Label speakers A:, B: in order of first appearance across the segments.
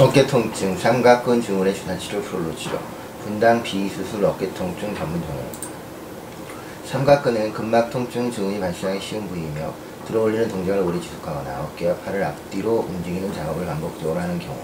A: 어깨 통증, 삼각근 증후의 주사 치료 프롤로 치료, 분당 비수술 어깨 통증 전문 정형. 삼각근은 근막 통증 증후이 발생하기 쉬운 부위이며 들어올리는 동작을 오래 지속하거나 어깨와 팔을 앞뒤로 움직이는 작업을 반복적으로 하는 경우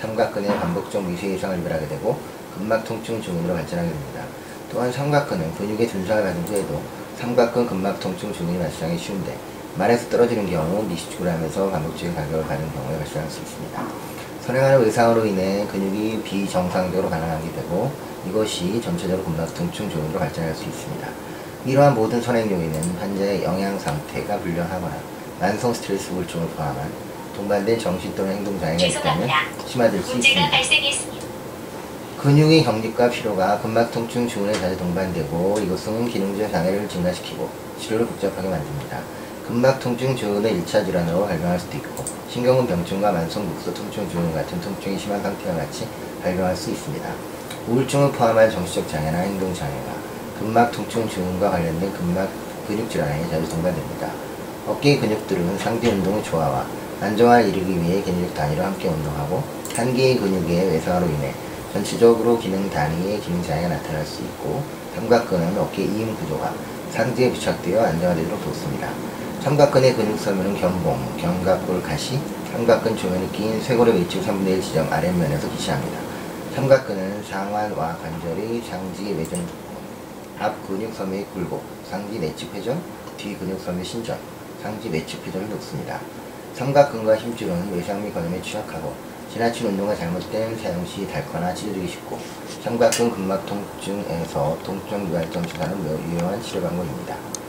A: 삼각근의 반복적 미세 이상을 유발하게 되고 근막 통증 증후로 발전하게 됩니다. 또한 삼각근은 근육의 준상을 받은 후에도 삼각근 근막 통증 증후이 발생하기 쉬운데 말에서 떨어지는 경우 미식축을 하면서 반복적인 가격을 받는 경우에 발생할 수 있습니다. 선행하는 의상으로 인해 근육이 비정상적으로 반응하게 되고 이것이 전체적으로 근막 통증 증후로 발전할 수 있습니다. 이러한 모든 선행 요인은 환자의 영양 상태가 불良하거나 만성 스트레스 우울증을 포함한 동반된 정신 또는 행동 장애가 있다면. 심화될 수 있습니다.
B: 발생했습니다.
A: 근육의 경직과 피로가 근막 통증 증후에 자주 동반되고 이것은 기능적 장애를 증가시키고 치료를 복잡하게 만듭니다. 근막 통증 증후는 1차 질환으로 발병할 수도 있고 신경근 병증과 만성 목소 통증 증후 같은 통증이 심한 상태와 같이 발병할 수 있습니다. 우울증을 포함한 정신적 장애나 행동 장애가 근막 통증 증후과 관련된 근막 근육 질환에 자주 동반됩니다. 어깨 근육들은 상대 운동의 조화와 안정화를 이루기 위해 근육 단위로 함께 운동하고 한 개의 근육의 외상으로 인해 전체적으로 기능 단위의 기능 장애가 나타날 수 있고 삼각근은 어깨 이음 구조가 상지에 부착되어 안정화되도록 돕습니다. 삼각근의 근육 설명은 견봉, 견갑골 가시, 삼각근 조면에 끼인 쇄골의 위치 3분의 1 지점 아랫면에서 기시합니다. 삼각근은 상완와 관절의 상지 외전 앞 근육 섬의 굴곡, 상지 내측 회전, 뒤 근육 섬의 신전, 상지 내측 회전을 돕습니다. 삼각근과 힘줄은 외상 및 건염에 취약하고 지나친 운동과 잘못된 사용 시 닳거나 찢어지기 쉽고 삼각근 근막 통증에서 통증 유발점 주사는 매우 유용한 치료 방법입니다.